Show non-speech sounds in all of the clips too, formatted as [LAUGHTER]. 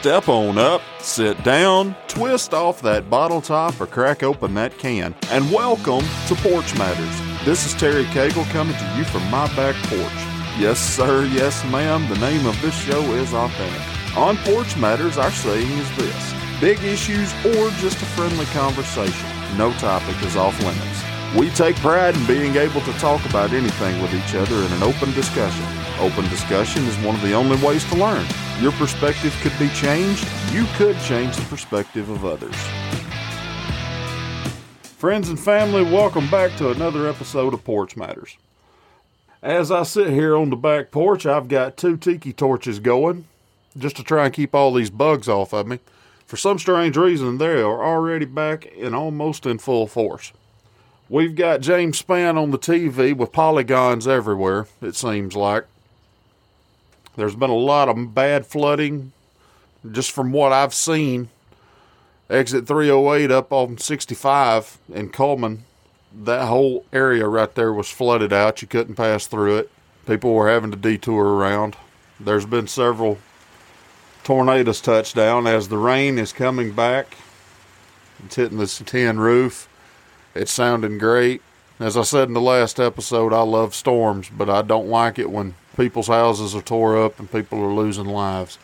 Step on up, sit down, twist off that bottle top, or crack open that can, and welcome to Porch Matters. This is Terry Cagle coming to you from my back porch. Yes, sir, yes, ma'am, the name of this show is Authentic. On Porch Matters, our saying is this big issues or just a friendly conversation. No topic is off limits. We take pride in being able to talk about anything with each other in an open discussion. Open discussion is one of the only ways to learn. Your perspective could be changed. You could change the perspective of others. Friends and family, welcome back to another episode of Porch Matters. As I sit here on the back porch, I've got two tiki torches going just to try and keep all these bugs off of me. For some strange reason, they are already back and almost in full force. We've got James Spann on the TV with polygons everywhere, it seems like. There's been a lot of bad flooding, just from what I've seen. Exit 308 up on 65 in Cullman, that whole area right there was flooded out. You couldn't pass through it. People were having to detour around. There's been several tornadoes touchdown as the rain is coming back. It's hitting the tin roof. It's sounding great. As I said in the last episode, I love storms, but I don't like it when people's houses are tore up and people are losing lives.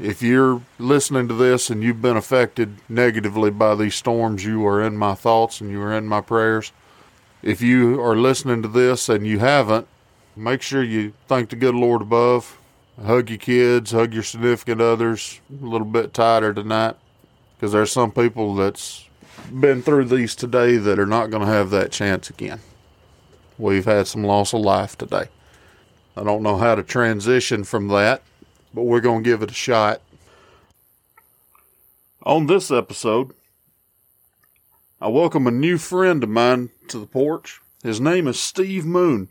If you're listening to this and you've been affected negatively by these storms, you are in my thoughts and you are in my prayers. If you are listening to this and you haven't, make sure you thank the good Lord above. Hug your kids, hug your significant others a little bit tighter tonight because there's some people that's been through these today that are not going to have that chance again. We've had some loss of life today. I don't know how to transition from that, but we're going to give it a shot. On this episode, I welcome a new friend of mine to the porch. His name is Steve Moon.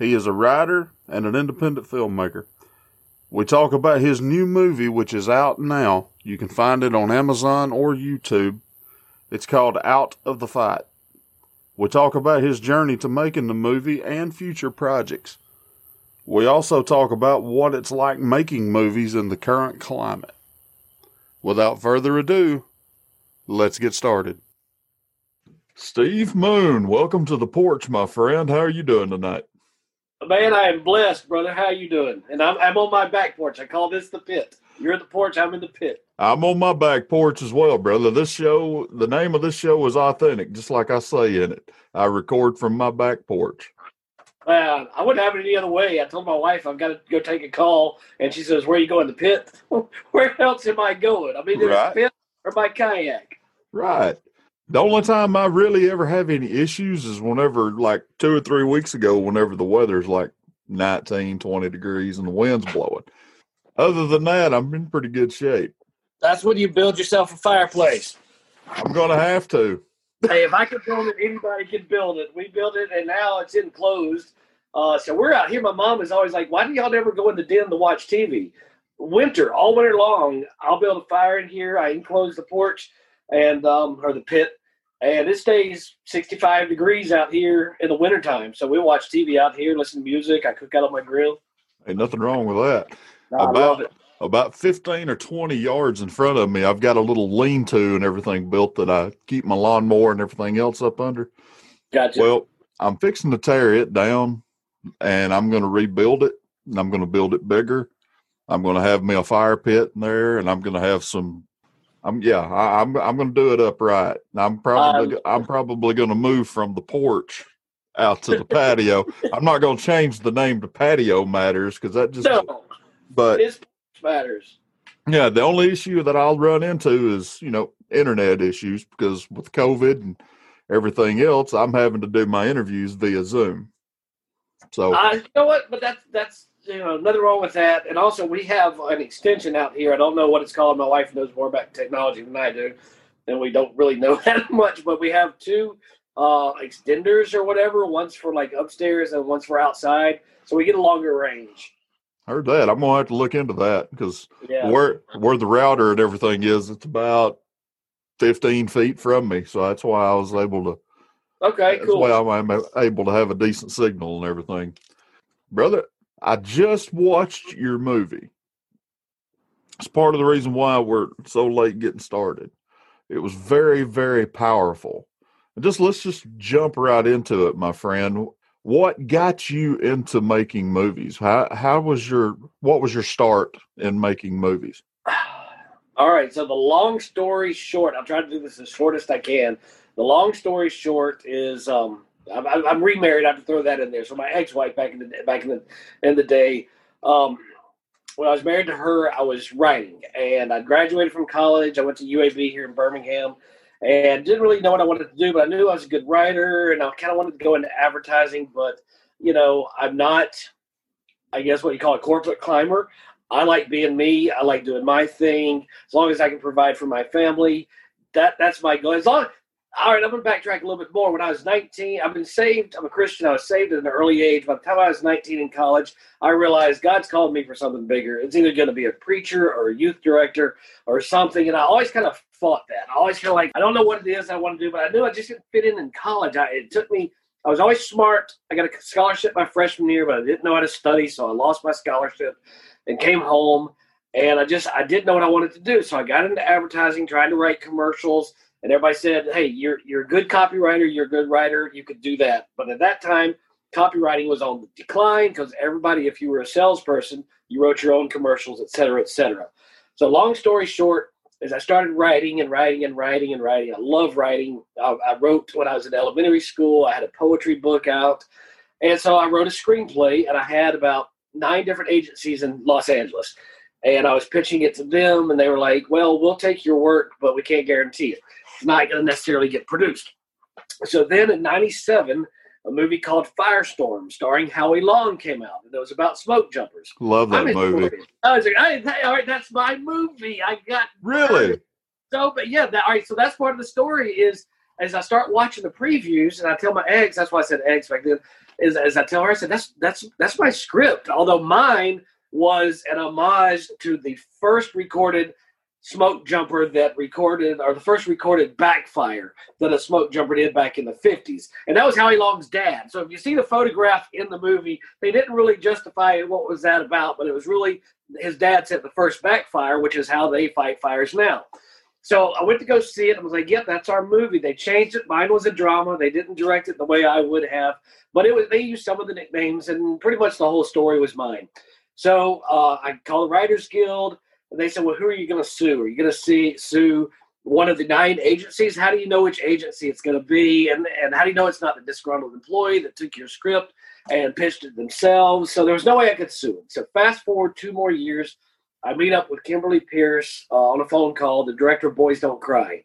He is a writer and an independent filmmaker. We talk about his new movie, which is out now. You can find it on Amazon or YouTube. It's called Out of the Fight. We talk about his journey to making the movie and future projects. We also talk about what it's like making movies in the current climate. Without further ado, let's get started. Steve Moon, welcome to the porch, my friend. How are you doing tonight? Man, I am blessed, brother. How you doing? And I'm, I'm on my back porch. I call this the pit. You're at the porch. I'm in the pit. I'm on my back porch as well, brother. This show, the name of this show is authentic, just like I say in it. I record from my back porch. Uh, I wouldn't have it any other way. I told my wife I've got to go take a call, and she says, "Where are you going? The pit? [LAUGHS] Where else am I going? I mean, right. the pit or my kayak?" Right. The only time I really ever have any issues is whenever, like two or three weeks ago, whenever the weather's like 19, 20 degrees and the wind's blowing. Other than that, I'm in pretty good shape. That's when you build yourself a fireplace. I'm going to have to. hey, if I could build it, anybody could build it. We built it, and now it's enclosed. Uh, so we're out here. My mom is always like, "Why do y'all never go in the den to watch TV?" Winter, all winter long, I'll build a fire in here. I enclose the porch and um, or the pit, and it stays 65 degrees out here in the wintertime. So we watch TV out here, listen to music. I cook out on my grill. Ain't nothing wrong with that. No, about about 15 or 20 yards in front of me, I've got a little lean to and everything built that I keep my lawnmower and everything else up under. Gotcha. Well, I'm fixing to tear it down and I'm going to rebuild it and I'm going to build it bigger. I'm going to have me a fire pit in there and I'm going to have some. I'm yeah. I, am I'm, I'm going to do it upright. I'm probably um, I'm probably going to move from the porch out to the patio. [LAUGHS] I'm not going to change the name to Patio Matters because that just. No but his matters. Yeah, the only issue that I'll run into is you know internet issues because with COVID and everything else, I'm having to do my interviews via Zoom. So uh, you know what? But that's that's you know nothing wrong with that. And also, we have an extension out here. I don't know what it's called. My wife knows more about technology than I do, and we don't really know [LAUGHS] that much. But we have two uh, extenders or whatever. One's for like upstairs and one's for outside, so we get a longer range heard that. I'm gonna have to look into that because yeah. where where the router and everything is, it's about 15 feet from me. So that's why I was able to. Okay, that's cool. why I'm able to have a decent signal and everything, brother. I just watched your movie, It's part of the reason why we're so late getting started. It was very, very powerful. And just let's just jump right into it, my friend. What got you into making movies? How how was your what was your start in making movies? All right. So the long story short, I'll try to do this as shortest I can. The long story short is um, I'm, I'm remarried. I have to throw that in there. So my ex-wife back in the back in the in the day, um, when I was married to her, I was writing, and I graduated from college. I went to UAB here in Birmingham, and didn't really know what I wanted to do, but I knew I was a good writer, and I kind of wanted to go into advertising. But you know, I'm not, I guess, what you call a corporate climber. I like being me. I like doing my thing. As long as I can provide for my family, that that's my goal. As long all right, I'm going to backtrack a little bit more. When I was 19, I've been saved. I'm a Christian. I was saved at an early age. By the time I was 19 in college, I realized God's called me for something bigger. It's either going to be a preacher or a youth director or something. And I always kind of fought that. I always feel like I don't know what it is I want to do, but I knew I just didn't fit in in college. I, it took me. I was always smart. I got a scholarship my freshman year, but I didn't know how to study, so I lost my scholarship and came home. And I just I didn't know what I wanted to do, so I got into advertising, trying to write commercials and everybody said, "Hey, you're you're a good copywriter. You're a good writer. You could do that." But at that time, copywriting was on the decline because everybody, if you were a salesperson, you wrote your own commercials, et cetera, et cetera. So, long story short, as I started writing and writing and writing and writing, I love writing. I, I wrote when I was in elementary school. I had a poetry book out, and so I wrote a screenplay, and I had about nine different agencies in Los Angeles. And I was pitching it to them, and they were like, "Well, we'll take your work, but we can't guarantee it." It's not going to necessarily get produced. So then in 97, a movie called Firestorm starring Howie Long came out. And it was about smoke jumpers. Love that movie. I was like, hey, all right, that's my movie. I got Really? So, but yeah, that, all right. So that's part of the story is as I start watching the previews and I tell my eggs, that's why I said eggs back then, is as I tell her, I said, that's, that's, that's my script. Although mine was an homage to the first recorded smoke jumper that recorded, or the first recorded backfire that a smoke jumper did back in the 50s. And that was Howie Long's dad. So if you see the photograph in the movie, they didn't really justify what was that about, but it was really his dad set the first backfire, which is how they fight fires now. So I went to go see it. I was like, "Yep, that's our movie." They changed it. Mine was a drama. They didn't direct it the way I would have, but it was. They used some of the nicknames, and pretty much the whole story was mine. So uh, I called the Writers Guild. And they said, well, who are you going to sue? Are you going to see sue one of the nine agencies? How do you know which agency it's going to be? And, and how do you know it's not the disgruntled employee that took your script and pitched it themselves? So there was no way I could sue them. So fast forward two more years, I meet up with Kimberly Peirce uh, on a phone call, the director of Boys Don't Cry.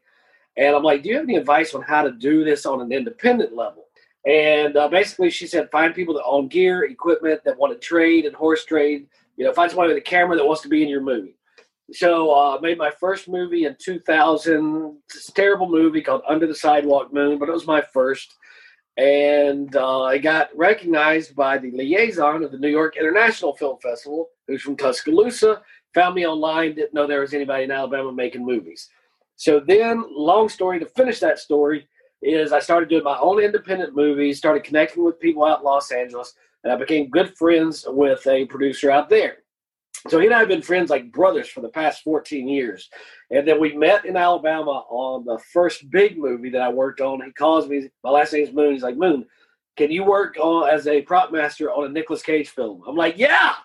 And I'm like, do you have any advice on how to do this on an independent level? And uh, basically, she said, find people that own gear, equipment, that want to trade and horse trade. You know, find somebody with a camera that wants to be in your movie. So uh, I made my first movie in 2000. It's a terrible movie called Under the Sidewalk Moon, but it was my first. And uh, I got recognized by the liaison of the New York International Film Festival, who's from Tuscaloosa. Found me online, didn't know there was anybody in Alabama making movies. So then, long story to finish that story is I started doing my own independent movies, started connecting with people out in Los Angeles, and I became good friends with a producer out there. So he and I have been friends like brothers for the past 14 years. And then we met in Alabama on the first big movie that I worked on. He calls me, my last name is Moon. He's like, Moon, can you work on as a prop master on a Nicolas Cage film? I'm like, yeah.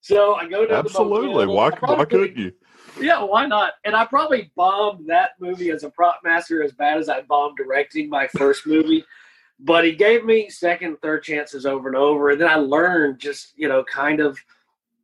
So I go to Absolutely. Why, why couldn't you? Yeah, why not? And I probably bombed that movie as a prop master as bad as I bombed directing my first movie. But he gave me second, third chances over and over. And then I learned just, you know, kind of –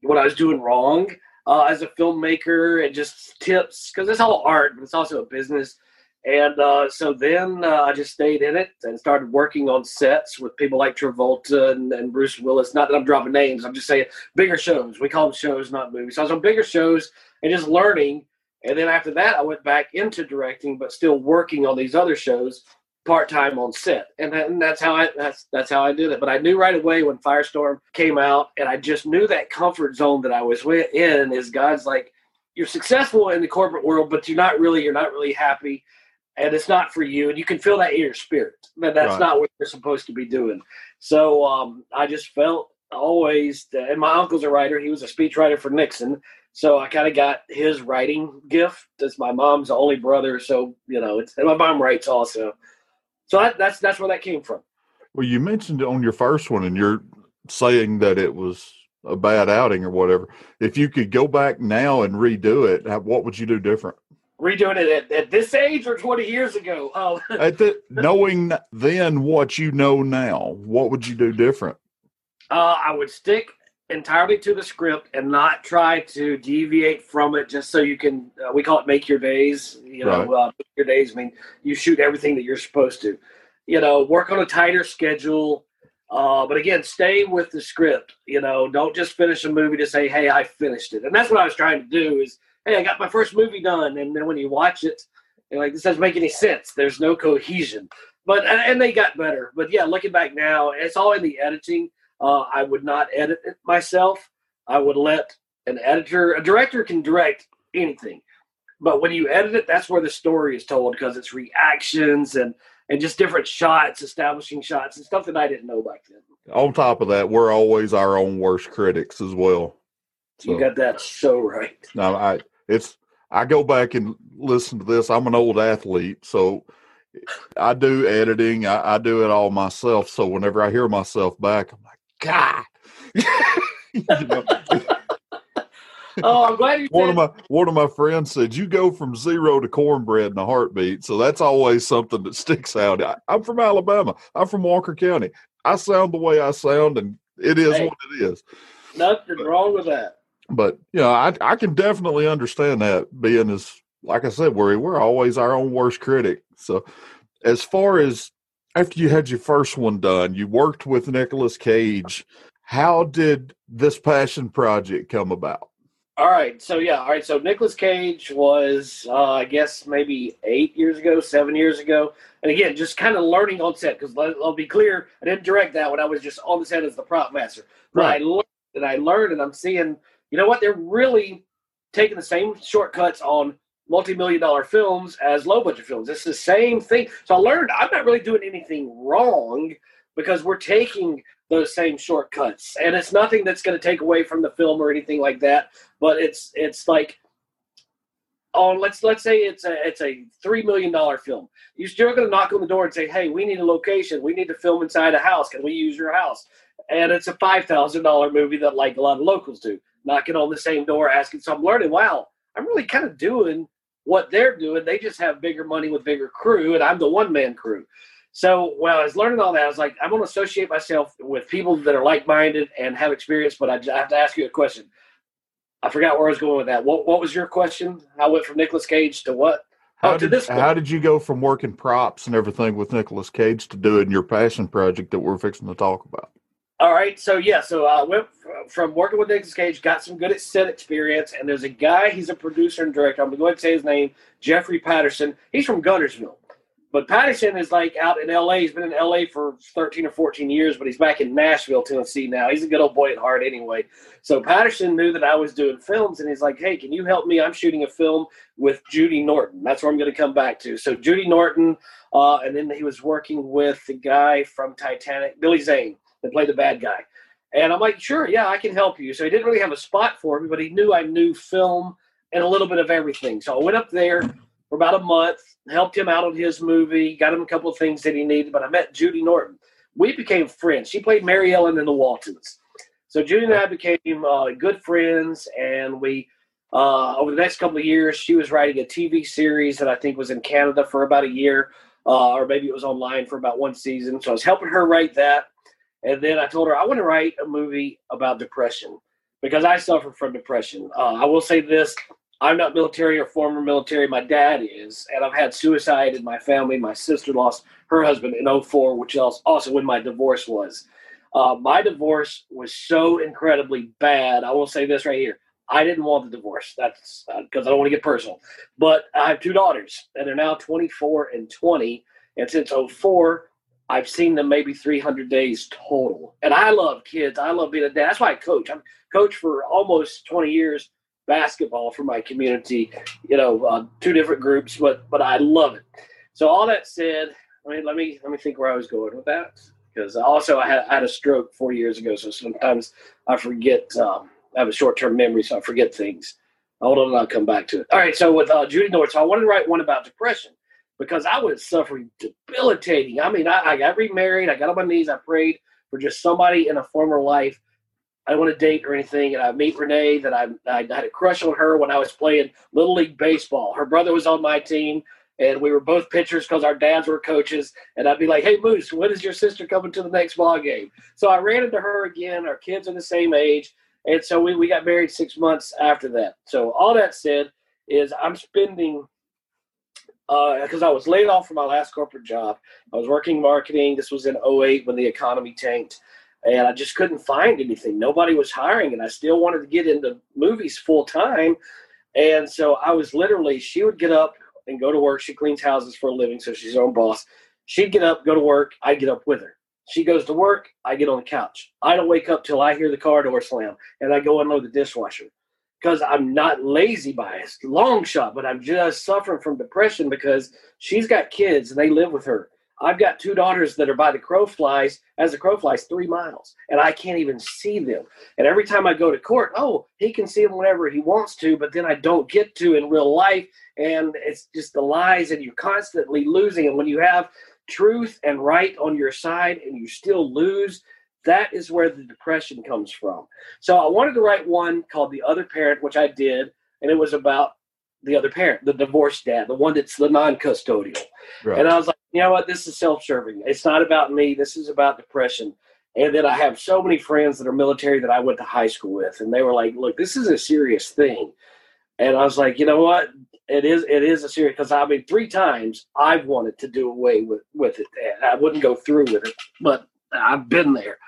what I was doing wrong uh, as a filmmaker and just tips because it's all art, but it's also a business. And uh, so then uh, I just stayed in it and started working on sets with people like Travolta and, and, Bruce Willis. Not that I'm dropping names, I'm just saying bigger shows. We call them shows, not movies. So I was on bigger shows and just learning. And then after that, I went back into directing, but still working on these other shows part time on set, and, that, and that's how I that's that's how I did it. But I knew right away when Firestorm came out, and I just knew that comfort zone that I was in is God's like you're successful in the corporate world, but you're not really you're not really happy, and it's not for you, and you can feel that in your spirit that that's right. not what you're supposed to be doing. So um, I just felt always, that, and my uncle's a writer. He was a speechwriter for Nixon. So I kind of got his writing gift. as my mom's only brother, so you know, it's and my mom writes also. So that, that's that's where that came from. Well, you mentioned on your first one, and you're saying that it was a bad outing or whatever. If you could go back now and redo it, what would you do different? Redoing it at, at this age or 20 years ago? Oh, [LAUGHS] at the, knowing then what you know now, what would you do different? Uh, I would stick entirely to the script and not try to deviate from it just so you can uh, we call it make your days you know right. uh, your days i mean you shoot everything that you're supposed to you know work on a tighter schedule uh, but again stay with the script you know don't just finish a movie to say hey i finished it and that's what i was trying to do is hey i got my first movie done and then when you watch it you're like this doesn't make any sense there's no cohesion but and they got better but yeah looking back now it's all in the editing uh, I would not edit it myself. I would let an editor, a director can direct anything, but when you edit it, that's where the story is told because it's reactions and and just different shots, establishing shots and stuff that I didn't know back then. On top of that, we're always our own worst critics as well. So, you got that so right. No, I it's I go back and listen to this. I'm an old athlete, so I do editing. I, I do it all myself. So whenever I hear myself back, I'm like, God. [LAUGHS] [LAUGHS] oh, I'm glad you. One of my one of my friends said you go from zero to cornbread in a heartbeat. So that's always something that sticks out. I, am from Alabama. I'm from Walker County. I sound the way I sound, and it is hey, what it is. Nothing but, wrong with that. But you know, I I can definitely understand that being as like I said, we're we're always our own worst critic. So as far as after you had your first one done, you worked with Nicolas Cage. How did this passion project come about? All right, so yeah, all right, so Nicolas Cage was, uh, I guess, maybe eight years ago, seven years ago, and again, just kind of learning on set. Because I'll be clear, I didn't direct that when I was just on the set as the prop master. But right. I learned and I learned, and I'm seeing, you know what? They're really taking the same shortcuts on multi-million dollar films as low budget films. It's the same thing. So I learned I'm not really doing anything wrong because we're taking those same shortcuts. And it's nothing that's going to take away from the film or anything like that, but it's it's like on let's let's say it's a it's a 3 million dollar film. You're still going to knock on the door and say, "Hey, we need a location. We need to film inside a house. Can we use your house?" And it's a $5,000 movie that like a lot of locals do. Knocking on the same door asking so I'm learning, wow, I'm really kind of doing what they're doing. They just have bigger money with bigger crew, and I'm the one man crew. So while I was learning all that, I was like, I'm going to associate myself with people that are like minded and have experience. But I have to ask you a question. I forgot where I was going with that. What What was your question? I went from Nicolas Cage to what? How, oh, did, this how did you go from working props and everything with Nicolas Cage to doing your passion project that we're fixing to talk about? All right, so yeah, so I went from working with Nicolas Cage, got some good set experience, and there's a guy. He's a producer and director. I'm gonna go ahead and say his name, Jeffrey Patterson. He's from Guntersville, but Patterson is like out in L.A. He's been in L.A. for 13 or 14 years, but he's back in Nashville, Tennessee now. He's a good old boy at heart, anyway. So Patterson knew that I was doing films, and he's like, "Hey, can you help me? I'm shooting a film with Judy Norton. That's where I'm going to come back to." So Judy Norton, uh, and then he was working with the guy from Titanic, Billy Zane and play the bad guy. And I'm like, sure, yeah, I can help you. So he didn't really have a spot for me, but he knew I knew film and a little bit of everything. So I went up there for about a month, helped him out on his movie, got him a couple of things that he needed. But I met Judy Norton. We became friends. She played Mary Ellen in The Waltons. So Judy and I became uh, good friends, and we uh, over the next couple of years, she was writing a TV series that I think was in Canada for about a year, uh, or maybe it was online for about one season. So I was helping her write that. And then I told her I want to write a movie about depression because I suffer from depression. Uh, I will say this I'm not military or former military. My dad is. And I've had suicide in my family. My sister lost her husband in 04, which is also when my divorce was. Uh, my divorce was so incredibly bad. I will say this right here. I didn't want the divorce. That's because uh, I don't want to get personal. But I have two daughters, and they're now 24 and 20. And since 04, I've seen them maybe 300 days total. And I love kids. I love being a dad. That's why I coach. I'm coach for almost 20 years basketball for my community. You know, uh, two different groups, but but I love it. So all that said, I mean, let me let me think where I was going with that because also I had, I had a stroke four years ago, so sometimes I forget. Um, I have a short term memory, so I forget things. Hold on, I'll come back to it. All right, so with uh, Judy North, so I wanted to write one about depression because I was suffering debilitating. I mean, I, I got remarried, I got on my knees, I prayed for just somebody in a former life. I don't want to date or anything, and I meet Renee. That I, I had a crush on her when I was playing little league baseball. Her brother was on my team, and we were both pitchers because our dads were coaches. And I'd be like, "Hey, Moose, when is your sister coming to the next ball game?" So I ran into her again. Our kids are the same age, and so we, we got married six months after that. So all that said is I'm spending because uh, I was laid off from my last corporate job. I was working marketing. This was in 08 when the economy tanked, and I just couldn't find anything. Nobody was hiring, and I still wanted to get into movies full time. And so I was literally, she would get up and go to work. She cleans houses for a living, so she's her own boss. She'd get up, go to work. I'd get up with her. She goes to work. I get on the couch. I don't wake up till I hear the car door slam, and I go unload the dishwasher because I'm not lazy a long shot, but I'm just suffering from depression because she's got kids and they live with her. I've got two daughters that are by the crow flies, as the crow flies, three miles, and I can't even see them. And every time I go to court, oh, he can see them whenever he wants to, but then I don't get to in real life. And it's just the lies, and you're constantly losing. And when you have truth and right on your side and you still lose, that is where the depression comes from. So I wanted to write one called The Other Parent, which I did, and it was about the other parent, the divorced dad, the one that's the non custodial. Right. And I was like, you know what? This is self serving. It's not about me. This is about depression. And then I have so many friends that are military that I went to high school with, and they were like, look, this is a serious thing. And I was like, you know what? It is it is a serious because I mean three times I've wanted to do away with with it. I wouldn't go through with it, but I've been there.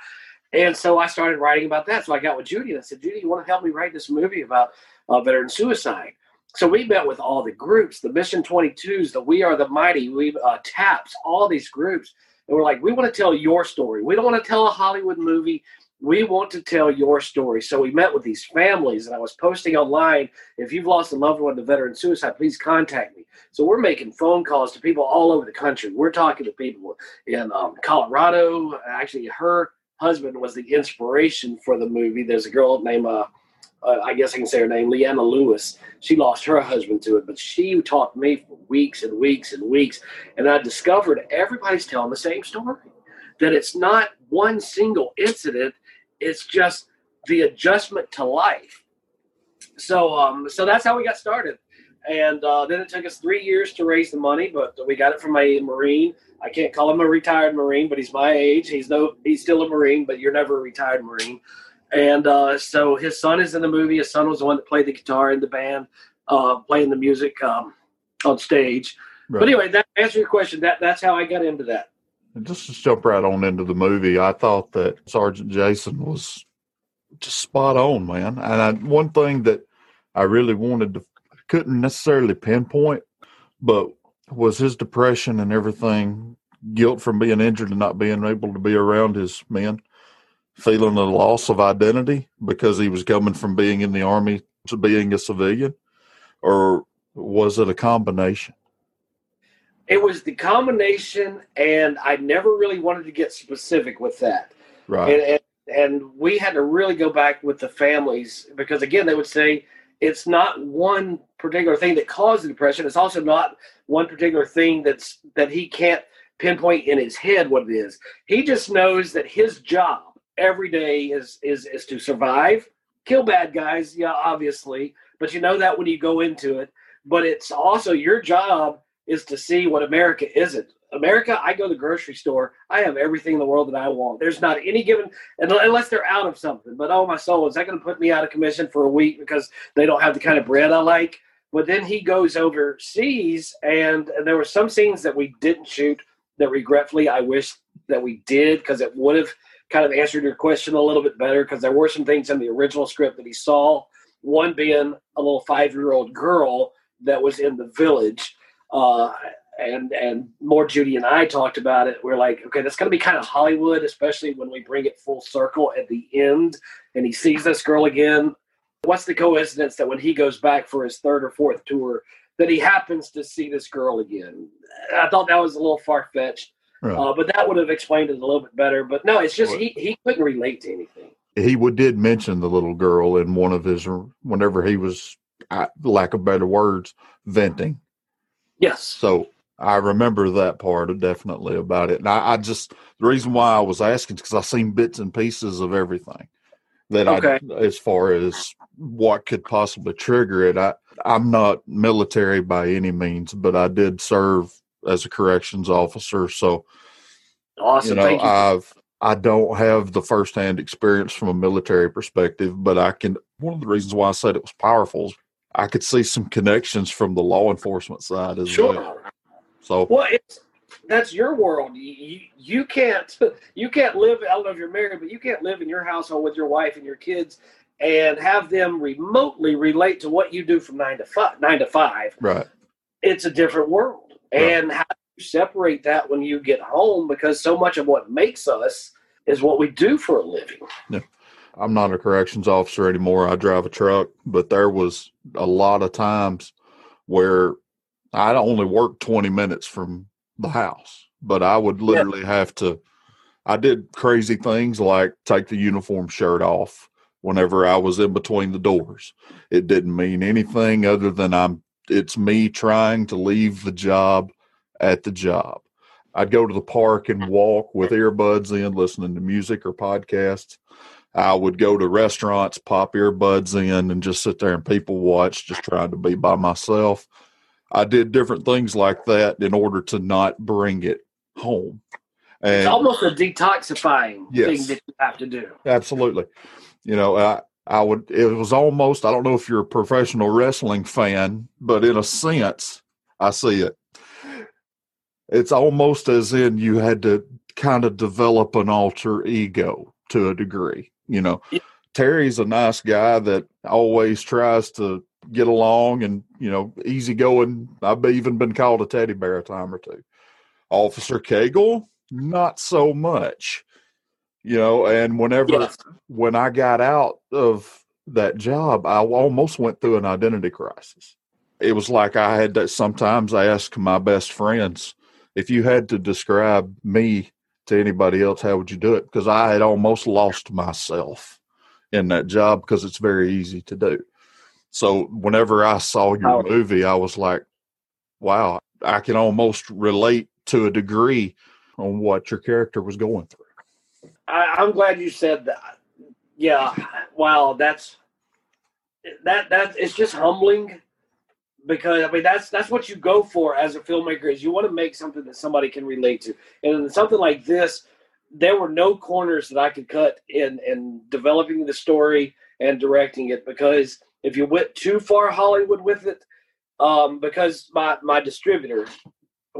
And so I started writing about that. So I got with Judy and I said, Judy, you want to help me write this movie about uh, veteran suicide? So we met with all the groups, the Mission 22s, the We Are the Mighty, we uh, TAPS, all these groups. And we're like, we want to tell your story. We don't want to tell a Hollywood movie. We want to tell your story. So we met with these families, and I was posting online if you've lost a loved one to veteran suicide, please contact me. So we're making phone calls to people all over the country. We're talking to people in um, Colorado. Actually, her husband was the inspiration for the movie. There's a girl named, uh, uh, I guess I can say her name, Leanna Lewis. She lost her husband to it, but she talked to me for weeks and weeks and weeks. And I discovered everybody's telling the same story that it's not one single incident, it's just the adjustment to life. So, um, so that's how we got started. And uh, then it took us three years to raise the money, but we got it from a Marine I can't call him a retired Marine, but he's my age. He's no, he's still a Marine, but you're never a retired Marine. And uh, so his son is in the movie. His son was the one that played the guitar in the band, uh, playing the music um, on stage. Right. But anyway, that answer your question. That that's how I got into that. Just to jump right on into the movie, I thought that Sergeant Jason was just spot on, man. And I, one thing that I really wanted to couldn't necessarily pinpoint, but was his depression and everything guilt from being injured and not being able to be around his men feeling the loss of identity because he was coming from being in the army to being a civilian or was it a combination it was the combination and i never really wanted to get specific with that right and, and, and we had to really go back with the families because again they would say it's not one particular thing that caused the depression. It's also not one particular thing that's that he can't pinpoint in his head what it is. He just knows that his job every day is is is to survive, kill bad guys, yeah, obviously, but you know that when you go into it. But it's also your job is to see what America isn't. America, I go to the grocery store. I have everything in the world that I want. There's not any given, unless they're out of something. But oh my soul, is that going to put me out of commission for a week because they don't have the kind of bread I like? But then he goes overseas, and, and there were some scenes that we didn't shoot that regretfully I wish that we did because it would have kind of answered your question a little bit better because there were some things in the original script that he saw. One being a little five year old girl that was in the village. Uh, and and more Judy and I talked about it. We're like, okay, that's going to be kind of Hollywood, especially when we bring it full circle at the end, and he sees this girl again. What's the coincidence that when he goes back for his third or fourth tour, that he happens to see this girl again? I thought that was a little far fetched, right. uh, but that would have explained it a little bit better. But no, it's just he he couldn't relate to anything. He would, did mention the little girl in one of his whenever he was I, lack of better words, venting. Yes. So I remember that part definitely about it. And I, I just the reason why I was asking is because I've seen bits and pieces of everything that Okay. I as far as what could possibly trigger it. I I'm not military by any means, but I did serve as a corrections officer, so Awesome. you know Thank you. I've I don't have the firsthand experience from a military perspective, but I can. One of the reasons why I said it was powerful is I could see some connections from the law enforcement side as sure. well. So Well, it's that's your world. You, you can't [LAUGHS] you can't live. I don't know if you're married, but you can't live in your household with your wife and your kids and have them remotely relate to what you do from nine to five. Nine to five. right. It's a different world, Right. and how do you separate that when you get home? Because so much of what makes us is what we do for a living. I'm not a corrections officer anymore. I drive a truck, but there was a lot of times where I only worked 20 minutes from the house, but I would literally have to. I did crazy things like take the uniform shirt off whenever I was in between the doors. It didn't mean anything other than I'm. It's me trying to leave the job at the job. I'd go to the park and walk with earbuds in, listening to music or podcasts. I would go to restaurants, pop earbuds in, and just sit there and people watch, just trying to be by myself. I did different things like that in order to not bring it home. It's almost a detoxifying Yes. thing that you have to do. absolutely, you know, I I would. It was almost. I don't know if you're a professional wrestling fan, but in a sense, I see it. It's almost as in you had to kind of develop an alter ego to a degree. You know, Yeah. Terry's a nice guy that always tries to get along and you know easygoing. I've even been called a teddy bear a time or two. Officer Cagle, not so much. You know, and whenever Yes. when I got out of that job, I almost went through an identity crisis. It was like I had to sometimes ask my best friends if you had to describe me to anybody else, how would you do it? Because I had almost lost myself in that job because it's very easy to do. So whenever I saw your movie, I was like, wow, I can almost relate to a degree on what your character was going through. I, I'm glad you said that. Yeah, wow, that's that that it's just humbling because I mean that's that's what you go for as a filmmaker is you want to make something that somebody can relate to, and in something like this, there were no corners that I could cut in in developing the story and directing it because if you went too far Hollywood with it, um, because my my distributor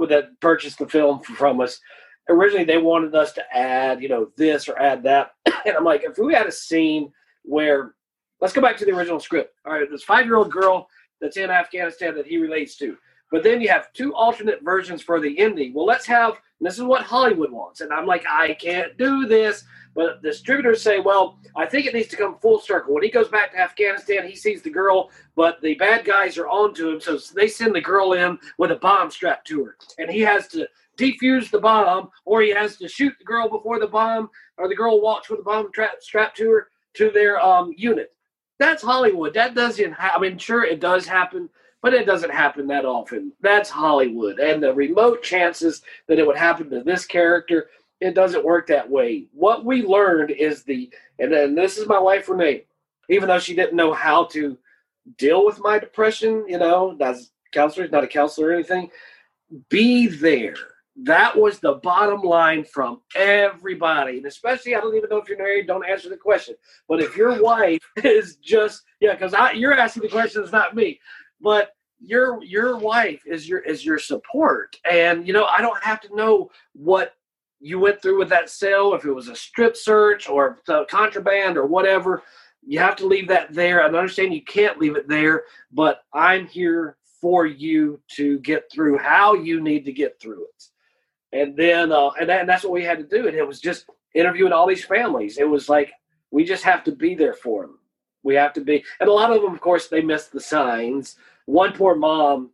that purchased the film from us originally they wanted us to add, you know, this or add that. [CLEARS THROAT] And I'm like, if we had a scene where, let's go back to the original script. All right, this five year old girl that's in Afghanistan that he relates to. But then you have two alternate versions for the ending. Well, let's have, this is what Hollywood wants. And I'm like, I can't do this. But the distributors say, well, I think it needs to come full circle. When he goes back to Afghanistan, he sees the girl, but the bad guys are onto him. So they send the girl in with a bomb strapped to her. And he has to defuse the bomb, or he has to shoot the girl before the bomb, or the girl walks with a bomb tra- strapped to her to their um, unit. That's Hollywood. That doesn't. Ha- I mean, sure, it does happen, but it doesn't happen that often. That's Hollywood, and the remote chances that it would happen to this character, it doesn't work that way. What we learned is the, and then this is my wife Renee, even though she didn't know how to deal with my depression, you know, as counselor, not a counselor or anything, be there that was the bottom line from everybody. And especially i don't even know if you're married don't answer the question. But if your wife [LAUGHS] is just yeah because you're asking the question it's not me. But your your wife is your is your support. And you know i don't have to know what you went through with that sale if it was a strip search or contraband or whatever. You have to leave that there. I understand you can't leave it there but i'm here for you to get through how you need to get through it and then uh, and, that, and that's what we had to do. And it was just interviewing all these families. It was like we just have to be there for them we have to be and a lot of them of course they missed the signs. One poor mom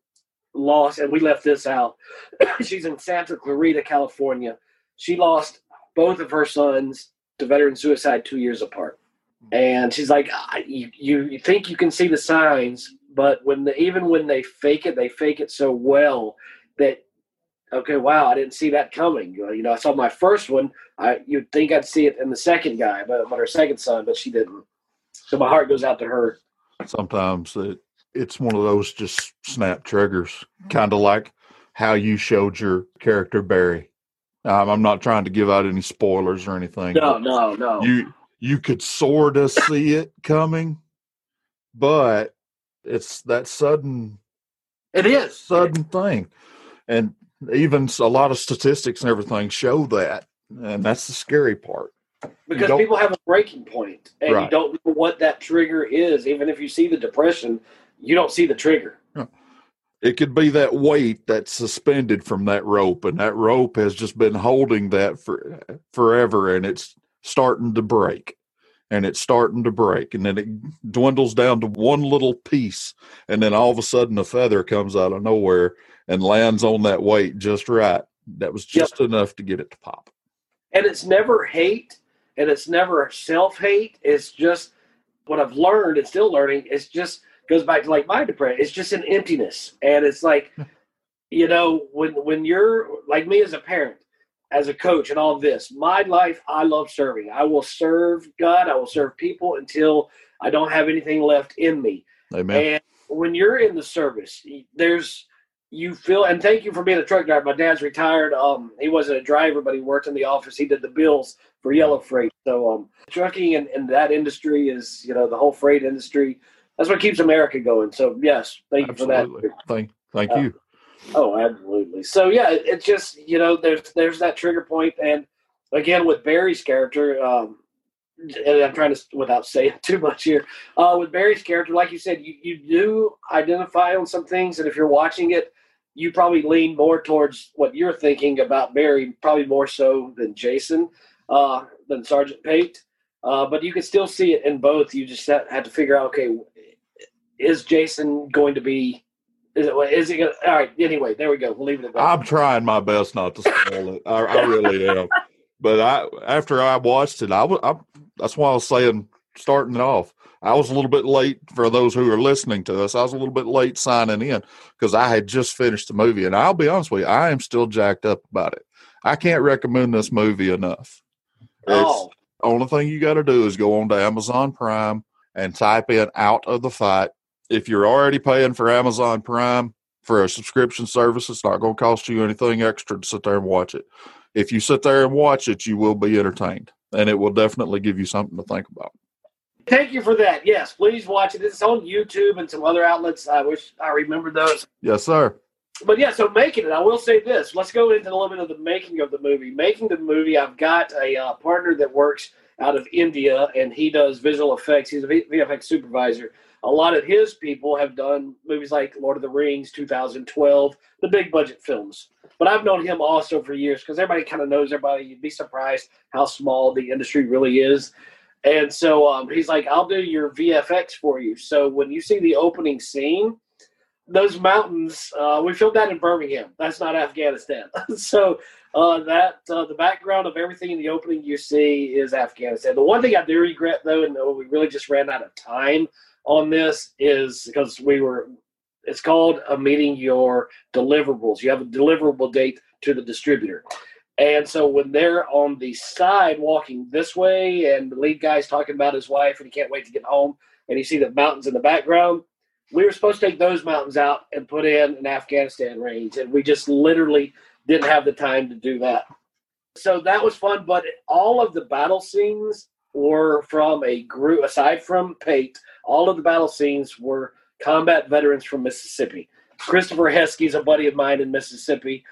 lost and we left this out. [COUGHS] She's in santa clarita california. She lost both of her sons to veteran suicide two years apart. And she's like you, you think you can see the signs but when the, even when they fake it, they fake it so well that okay, wow, I didn't see that coming. You know, I saw my first one. I you'd think I'd see it in the second guy, but but her second son, but she didn't. So my heart goes out to her. Sometimes it it's one of those just snap triggers, kind of like how you showed your character Barry. Um, I'm not trying to give out any spoilers or anything. No, no, no. You you could sort of see it coming, but it's that sudden. It is sudden thing, and even a lot of statistics and everything show that, and that's the scary part. Because people have a breaking point, and right. you don't know what that trigger is. Even if you see the depression, you don't see the trigger. It could be that weight that's suspended from that rope, and that rope has just been holding that for forever, and it's starting to break and it's starting to break and then it dwindles down to one little piece and then all of a sudden a feather comes out of nowhere and lands on that weight just right. That was just yep. enough to get it to pop. And it's never hate and it's never self hate. It's just what I've learned and still learning. It's just goes back to like my depression. It's just an emptiness. And it's like, [LAUGHS] you know, when when you're like me as a parent, as a coach and all this, my life, I love serving. I will serve God. I will serve people until I don't have anything left in me. Amen. And when you're in the service, there's you feel and thank you for being a truck driver. My dad's retired. Um, he wasn't a driver, but he worked in the office. He did the bills for Yellow Freight. So um, trucking and, and that industry is you know the whole freight industry. That's what keeps America going. So yes, thank Absolutely. you for that. Thank thank uh, you. Oh, absolutely. So yeah, it's just you know there's there's that trigger point, and again with Barry's character, um, and I'm trying to without saying [LAUGHS] too much here. Uh, with Barry's character, like you said, you you do identify on some things, and if you're watching it, you probably lean more towards what you're thinking about Barry, probably more so than Jason, uh, than Sergeant Pate. Uh, but you can still see it in both. You just have to figure out, okay, is Jason going to be? Is it? Is he going? All right. Anyway, there we go. We'll leave it at that. I'm trying my best not to spoil it. I, I really am. But I, after I watched it, I was. I, that's why I was saying, starting it off. I was a little bit late for those who are listening to us. I was a little bit late signing in because I had just finished the movie, and I'll be honest with you, I am still jacked up about it. I can't recommend this movie enough. Oh. It's, only thing you got to do is go on to Amazon Prime and type in "Out of the Fight." If you're already paying for Amazon Prime for a subscription service, it's not going to cost you anything extra to sit there and watch it. If you sit there and watch it, you will be entertained, and it will definitely give you something to think about. Thank you for that. Yes, please watch it. It's on YouTube and some other outlets. I wish I remembered those. Yes, sir. But yeah, so making it, I will say this. Let's go into a little bit of the making of the movie. Making the movie, I've got a uh, partner that works out of India, and he does visual effects. He's a VFX supervisor. A lot of his people have done movies like Lord of the Rings, 2012, the big budget films. But I've known him also for years because everybody kind of knows everybody. You'd be surprised how small the industry really is. And so um, he's like, I'll do your VFX for you. So when you see the opening scene, those mountains, uh, we filmed that in Birmingham. That's not Afghanistan. [LAUGHS] so uh, that uh, the background of everything in the opening you see is Afghanistan. The one thing I do regret, though, and we really just ran out of time on this, is because we were. It's called a meeting your deliverables. You have a deliverable date to the distributor. And so when they're on the side walking this way, and the lead guy's talking about his wife and he can't wait to get home, and you see the mountains in the background, we were supposed to take those mountains out and put in an Afghanistan range, and we just literally didn't have the time to do that. So that was fun, but all of the battle scenes were from a group, aside from Pate, all of the battle scenes were combat veterans from Mississippi. Christopher Heskey's a buddy of mine in Mississippi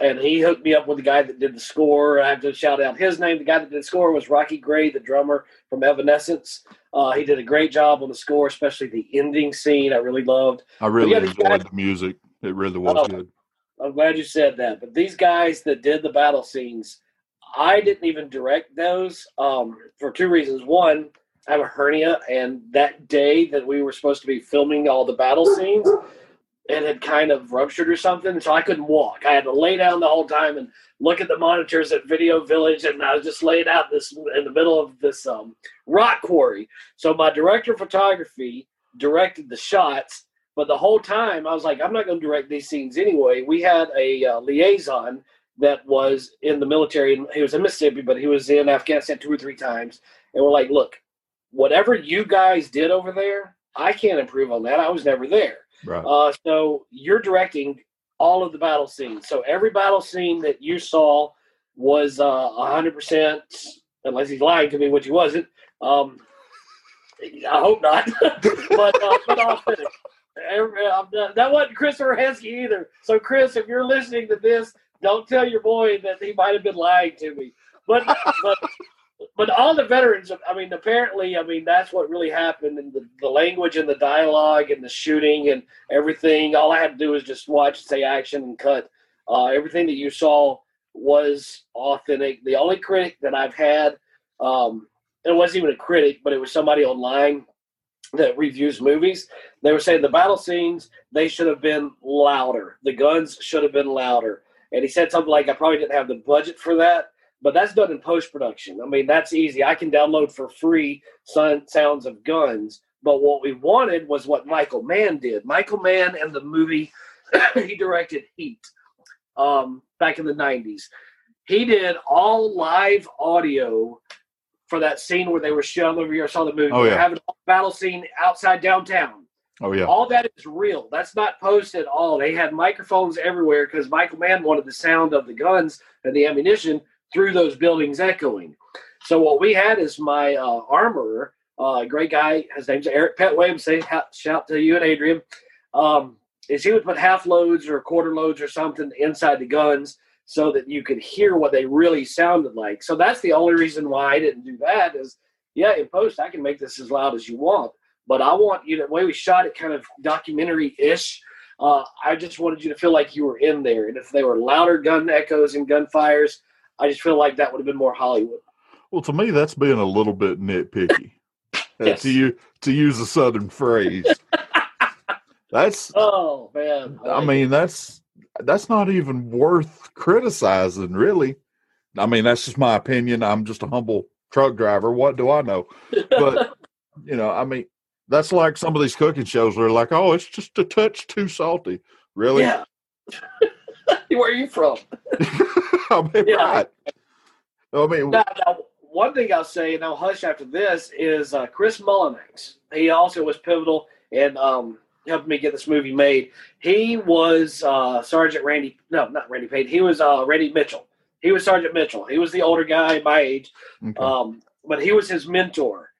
and he hooked me up with the guy that did the score. I have to shout out his name. The guy that did the score was Rocky Gray, the drummer from Evanescence. Uh, he did a great job on the score, especially the ending scene. I really loved. I really enjoyed guys, the music. It really was uh, good. I'm glad you said that. But these guys that did the battle scenes, I didn't even direct those um, for two reasons. One, I have a hernia, and that day that we were supposed to be filming all the battle scenes it had kind of ruptured or something, so I couldn't walk. I had to lay down the whole time and look at the monitors at Video Village, and I was just laid out this in the middle of this um, rock quarry. So my director of photography directed the shots. But the whole time, I was like, I'm not going to direct these scenes anyway. We had a uh, liaison that was in the military, and he was in Mississippi, but he was in Afghanistan two or three times. And we're like, look, whatever you guys did over there, I can't improve on that. I was never there. Right. Uh, so you're directing all of the battle scenes. So every battle scene that you saw was uh, 100%, unless he's lying to me, which he wasn't. Um, I hope not. [LAUGHS] but, uh, but I'll finish. Every, uh, that wasn't Christopher Heskey either. So, Chris, if you're listening to this, don't tell your boy that he might have been lying to me. But, but but all the veterans, I mean, apparently, I mean, that's what really happened. And the, the language and the dialogue and the shooting and everything, all I had to do was just watch, and say action, and cut. Uh, everything that you saw was authentic. The only critic that I've had, um, it wasn't even a critic, but it was somebody online that reviews movies. They were saying the battle scenes, they should have been louder. The guns should have been louder. And he said something like, I probably didn't have the budget for that but that's done in post production. I mean, that's easy. I can download for free sounds of guns. But what we wanted was what Michael Mann did. Michael Mann and the movie [COUGHS] he directed Heat um, back in the 90s. He did all live audio for that scene where they were showing over here. I saw the movie. Oh, yeah. having a battle scene outside downtown. Oh yeah. All that is real. That's not post at all. They had microphones everywhere because Michael Mann wanted the sound of the guns and the ammunition through those buildings echoing. So what we had is my uh, armorer, uh, great guy. His name's Eric Petway. Say shout to you and Adrian. Um, is he would put half loads or quarter loads or something inside the guns so that you could hear what they really sounded like. So that's the only reason why I didn't do that. Is yeah, in post I can make this as loud as you want, but I want you to the way we shot it, kind of documentary ish. Uh, I just wanted you to feel like you were in there, and if they were louder gun echoes and gunfires, I just feel like that would have been more Hollywood. Well, to me, that's being a little bit nitpicky. Uh, Yes. to you to use a southern phrase. [LAUGHS] that's Oh man! I mean that's that's not even worth criticizing, really. I mean, that's just my opinion. I'm just a humble truck driver. What do I know? But [LAUGHS] you know, I mean, that's like some of these cooking shows where like, oh, it's just a touch too salty. Really? yeah. [LAUGHS] [LAUGHS] Where are you from? [LAUGHS] I mean, Yeah. right. I mean, Now, now, one thing I'll say, and I'll hush after this, is uh, Chris Mullinax. He also was pivotal in um, helping me get this movie made. He was uh, Sergeant Randy, no, not Randy Payne. He was uh, Randy Mitchell. He was Sergeant Mitchell. He was the older guy my age, okay. um, but he was his mentor.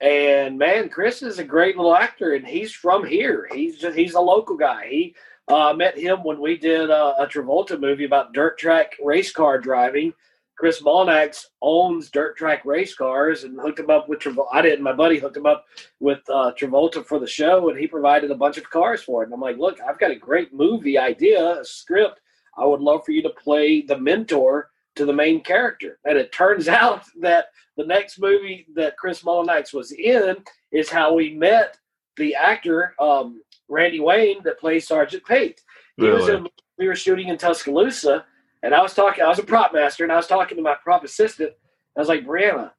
And man, Chris is a great little actor, and he's from here. He's just, he's a local guy. He uh, met him when we did uh, a Travolta movie about dirt track race car driving. Chris Mullinax owns dirt track race cars and hooked him up with Travolta. I didn't. My buddy hooked him up with uh, Travolta for the show, and he provided a bunch of cars for it. And I'm like, look, I've got a great movie idea, a script. I would love for you to play the mentor to the main character. And it turns [LAUGHS] out that the next movie that Chris Mullinax was in is how we met the actor um, Randy Wayne that plays Sergeant Pate. He was in. We were shooting in Tuscaloosa, and I was talking. I was a prop master, and I was talking to my prop assistant. I was like, Brianna,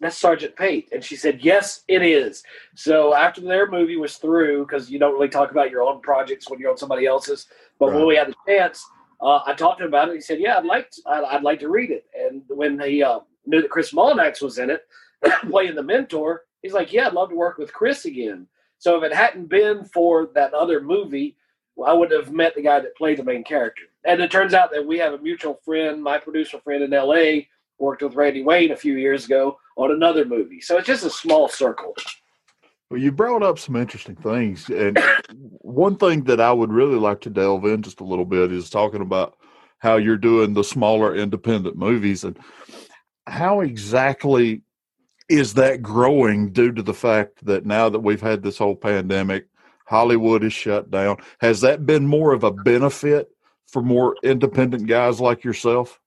that's Sergeant Pate, and she said, yes, it is. So after their movie was through, because you don't really talk about your own projects when you're on somebody else's, but when we had the chance, uh, I talked to him about it. He said, yeah, I'd like to, I'd, I'd like to read it. And when he uh, knew that Chris Mullinax was in it, [CLEARS THROAT] playing the mentor, he's like, yeah, I'd love to work with Chris again. So if it hadn't been for that other movie, well, I would have met the guy that played the main character. And it turns out that we have a mutual friend, my producer friend in LA, worked with Randy Wayne a few years ago on another movie. So it's just a small circle. Well, you brought up some interesting things, and one thing that I would really like to delve in just a little bit is talking about how you're doing the smaller independent movies and how exactly is that growing due to the fact that now that we've had this whole pandemic, Hollywood is shut down. Has that been more of a benefit for more independent guys like yourself?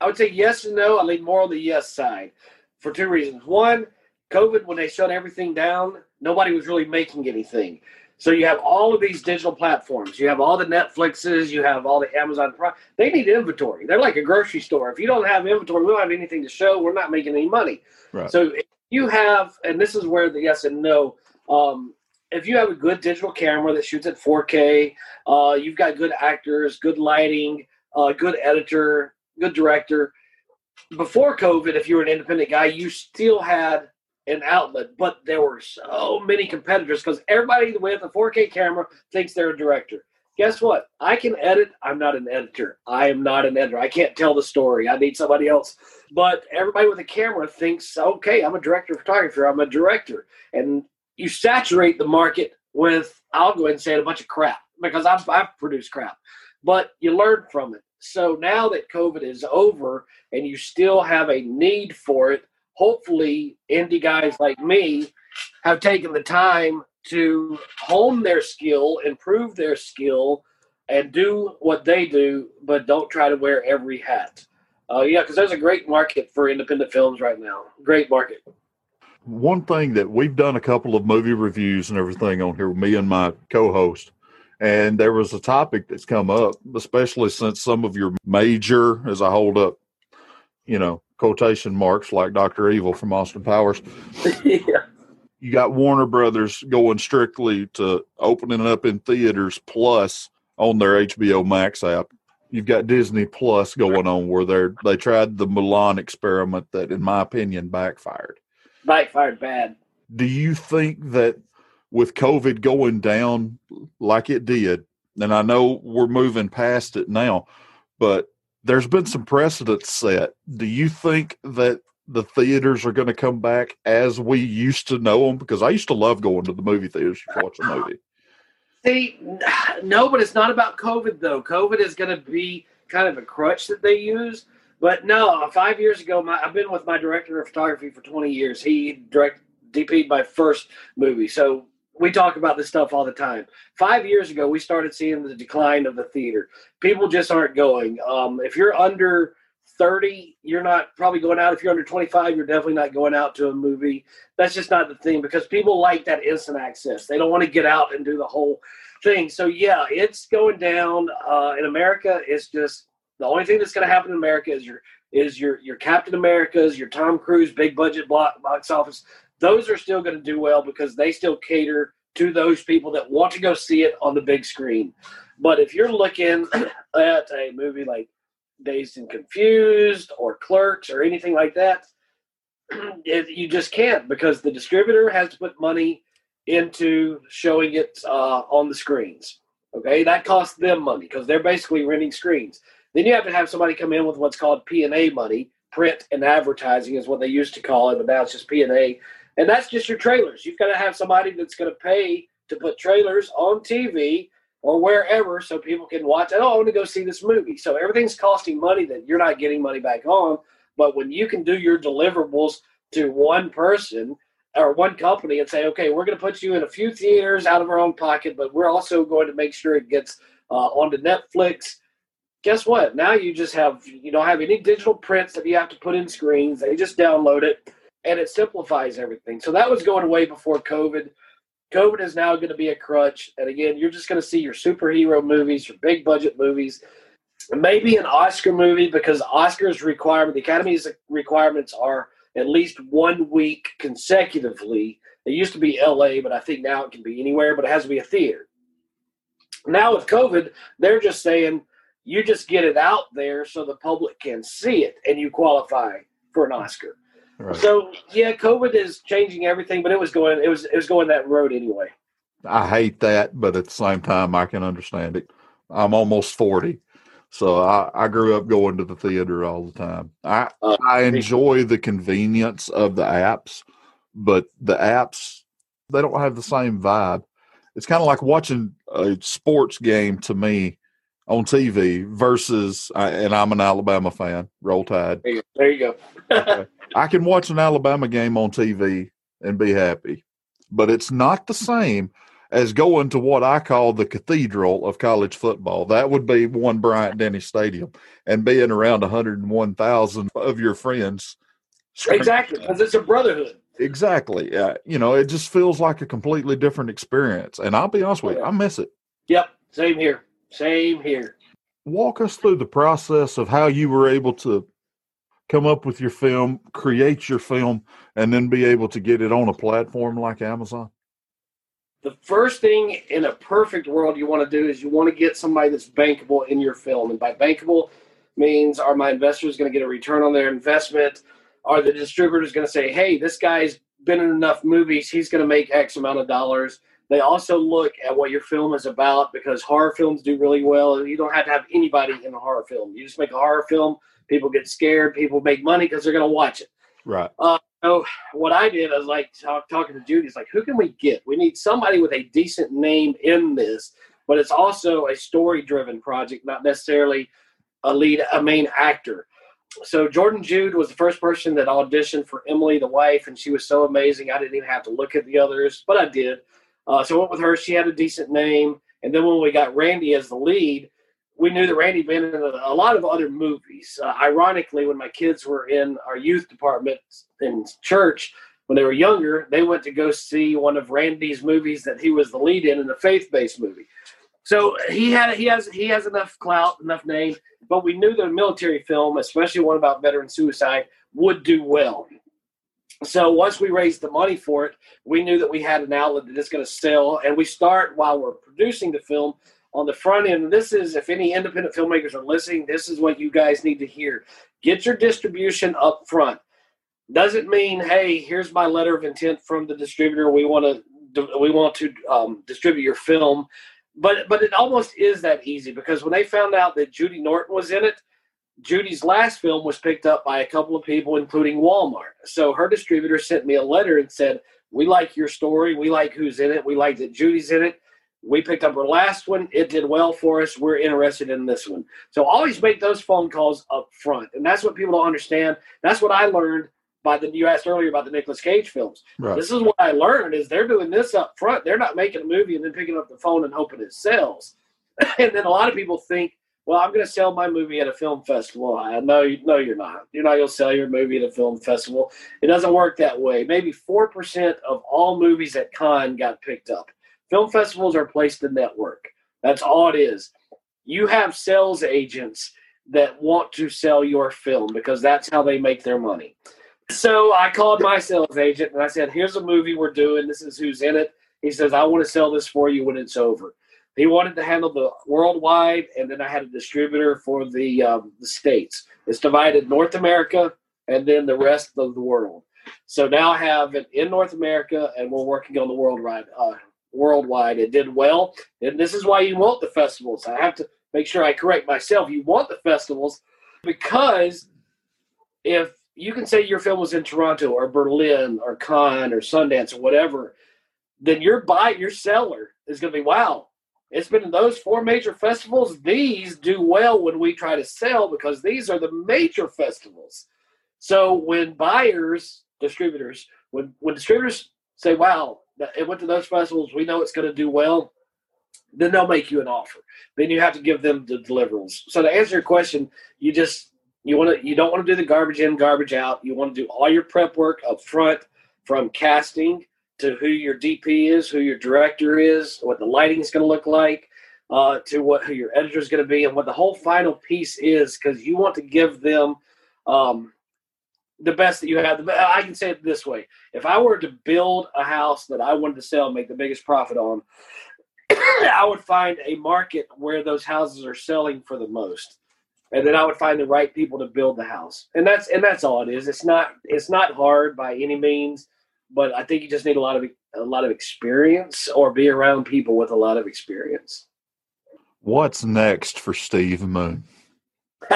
I would say yes and no. I lean more on the yes side for two reasons. One, COVID, when they shut everything down, nobody was really making anything. So you have all of these digital platforms. You have all the Netflixes. You have all the Amazon Prime. They need inventory. They're like a grocery store. If you don't have inventory, we don't have anything to show. We're not making any money. Right. So if you have, and this is where the yes and no. Um, if you have a good digital camera that shoots at 4K, uh, you've got good actors, good lighting, uh, good editor, good director. Before COVID, if you were an independent guy, you still had an outlet, but there were so many competitors because everybody with a 4K camera thinks they're a director. Guess what? I can edit. I'm not an editor. I am not an editor. I can't tell the story. I need somebody else. But everybody with a camera thinks, okay, I'm a director of photography. I'm a director. And you saturate the market with, I'll go ahead and say it, a bunch of crap because I've, I've produced crap. But you learn from it. So now that COVID is over and you still have a need for it, hopefully indie guys like me have taken the time to hone their skill, improve their skill, and do what they do, but don't try to wear every hat. Uh, yeah, because there's a great market for independent films right now. Great market. One thing that we've done a couple of movie reviews and everything on here, me and my co-host, and there was a topic that's come up, especially since some of your major, as I hold up, you know, quotation marks like Doctor Evil from Austin Powers. [LAUGHS] yeah. You got Warner Brothers going strictly to opening up in theaters plus on their HBO Max app. You've got Disney Plus going on where they're they tried the Mulan experiment that, in my opinion, backfired. Backfired bad. Do you think that with COVID going down like it did, and I know we're moving past it now, but there's been some precedents set. Do you think that the theaters are going to come back as we used to know them? Because I used to love going to the movie theaters to watch a movie. See, no, but it's not about COVID though. COVID is going to be kind of a crutch that they use. But no, five years ago, my, I've been with my director of photography for 20 years. He direct DP'd my first movie. So we talk about this stuff all the time. Five years ago, we started seeing the decline of the theater. People just aren't going. Um, if you're under 30, you're not probably going out. If you're under 25, you're definitely not going out to a movie. That's just not the thing because people like that instant access. They don't want to get out and do the whole thing. So, yeah, it's going down. Uh, in America, it's just the only thing that's going to happen in America is your is your your Captain America's, your Tom Cruise big budget block, box office those are still going to do well because they still cater to those people that want to go see it on the big screen. But if you're looking [CLEARS THROAT] at a movie like Dazed and Confused or Clerks or anything like that, [CLEARS THROAT] you just can't because the distributor has to put money into showing it uh, on the screens. Okay, that costs them money because they're basically renting screens. Then you have to have somebody come in with what's called P and A money. Print and advertising is what they used to call it, but now it's just P and A and that's just your trailers. You've got to have somebody that's going to pay to put trailers on TV or wherever so people can watch. Oh, I want to go see this movie. So everything's costing money that you're not getting money back on. But when you can do your deliverables to one person or one company and say, okay, we're going to put you in a few theaters out of our own pocket, but we're also going to make sure it gets uh, onto Netflix. Guess what? Now you just have you don't have any digital prints that you have to put in screens. They just download it and it simplifies everything. So that was going away before COVID. COVID is now going to be a crutch. And again, you're just going to see your superhero movies, your big budget movies, maybe an Oscar movie because Oscars requirement, the Academy's requirements are at least one week consecutively. It used to be LA, but I think now it can be anywhere, but it has to be a theater. Now with COVID, they're just saying you just get it out there so the public can see it and you qualify for an Oscar. Right. So yeah, COVID is changing everything, but it was going it was it was going that road anyway. I hate that, but at the same time, I can understand it. I'm almost forty, so I, I grew up going to the theater all the time. I uh, I enjoy the convenience of the apps, but the apps they don't have the same vibe. It's kind of like watching a sports game to me on TV versus, and I'm an Alabama fan. Roll Tide. There you go. [LAUGHS] okay. I can watch an Alabama game on TV and be happy, but it's not the same as going to what I call the cathedral of college football. That would be one Bryant Denny Stadium and being around 101,000 of your friends. Exactly, because it's a brotherhood. Exactly. Uh, you know, it just feels like a completely different experience. And I'll be honest with you, I miss it. Yep, same here. Same here. Walk us through the process of how you were able to come up with your film, create your film, and then be able to get it on a platform like Amazon. the first thing in a perfect world you want to do is you want to get somebody that's bankable in your film. And by bankable means are my investors going to get a return on their investment? Are the distributors going to say, hey, this guy's been in enough movies, he's going to make X amount of dollars? They also look at what your film is about because horror films do really well. You don't have to have anybody in a horror film. You just make a horror film, people get scared, people make money because they're going to watch it. Right. Uh, so what I did, I was like talk, talking to Judy. It's like, who can we get? We need somebody with a decent name in this, but it's also a story-driven project, not necessarily a lead, a main actor. So Jordan Jude was the first person that auditioned for Emily, the wife, and she was so amazing. I didn't even have to look at the others, but I did. Uh, so I went with her. She had a decent name, and then when we got Randy as the lead, we knew that Randy had been in a, a lot of other movies. Uh, ironically, when my kids were in our youth department in church when they were younger, they went to go see one of Randy's movies that he was the lead in in a faith-based movie. So he had he has he has enough clout, enough name, but we knew that a military film, especially one about veteran suicide, would do well. So once we raised the money for it, we knew that we had an outlet that is going to sell, and we start while we're producing the film on the front end. This is, if any independent filmmakers are listening, this is what you guys need to hear. Get your distribution up front. Doesn't mean, hey, here's my letter of intent from the distributor. We want to we want to um, distribute your film, but but it almost is that easy because when they found out that Judy Norton was in it, Judy's last film was picked up by a couple of people, including Walmart. So her distributor sent me a letter and said, "We like your story. We like who's in it. We like that Judy's in it. We picked up her last one. It did well for us. We're interested in this one. So always make those phone calls up front. And that's what people don't understand. That's what I learned by the you asked earlier about the Nicolas Cage films. Right. This is what I learned is they're doing this up front. They're not making a movie and then picking up the phone and hoping it sells. [LAUGHS] and then a lot of people think, well, I'm going to sell my movie at a film festival. I know, no, you're not. You're not going to sell your movie at a film festival. It doesn't work that way. Maybe four percent of all movies at Cannes got picked up. Film festivals are placed in network. That's all it is. You have sales agents that want to sell your film because that's how they make their money. So I called my sales agent and I said, Here's a movie we're doing. This is who's in it. He says, I want to sell this for you when it's over. He wanted to handle the worldwide, and then I had a distributor for the um, the states. It's divided North America and then the rest of the world. So now I have it in North America, and we're working on the worldwide uh, worldwide. It did well, and this is why you want the festivals. I have to make sure I correct myself. You want the festivals because if you can say your film was in Toronto or Berlin or Cannes or Sundance or whatever, then your buy your seller is going to be wow. It's been those four major festivals. These do well when we try to sell because these are the major festivals. So when buyers, distributors, when when distributors say, "Wow, it went to those festivals. We know it's going to do well. Then they'll make you an offer. Then you have to give them the deliverables. So to answer your question, you just you want to you don't want to do the garbage in, garbage out. You want to do all your prep work up front, from casting to who your DP is, who your director is, what the lighting is going to look like, uh, to what who your editor is going to be, and what the whole final piece is, because you want to give them um, the best that you have. I can say it this way: if I were to build a house that I wanted to sell, make the biggest profit on, [COUGHS] I would find a market where those houses are selling for the most, and then I would find the right people to build the house. And that's and that's all it is. It's not it's not hard by any means, but I think you just need a lot of a lot of experience or be around people with a lot of experience. What's next for Steve Moon? [LAUGHS]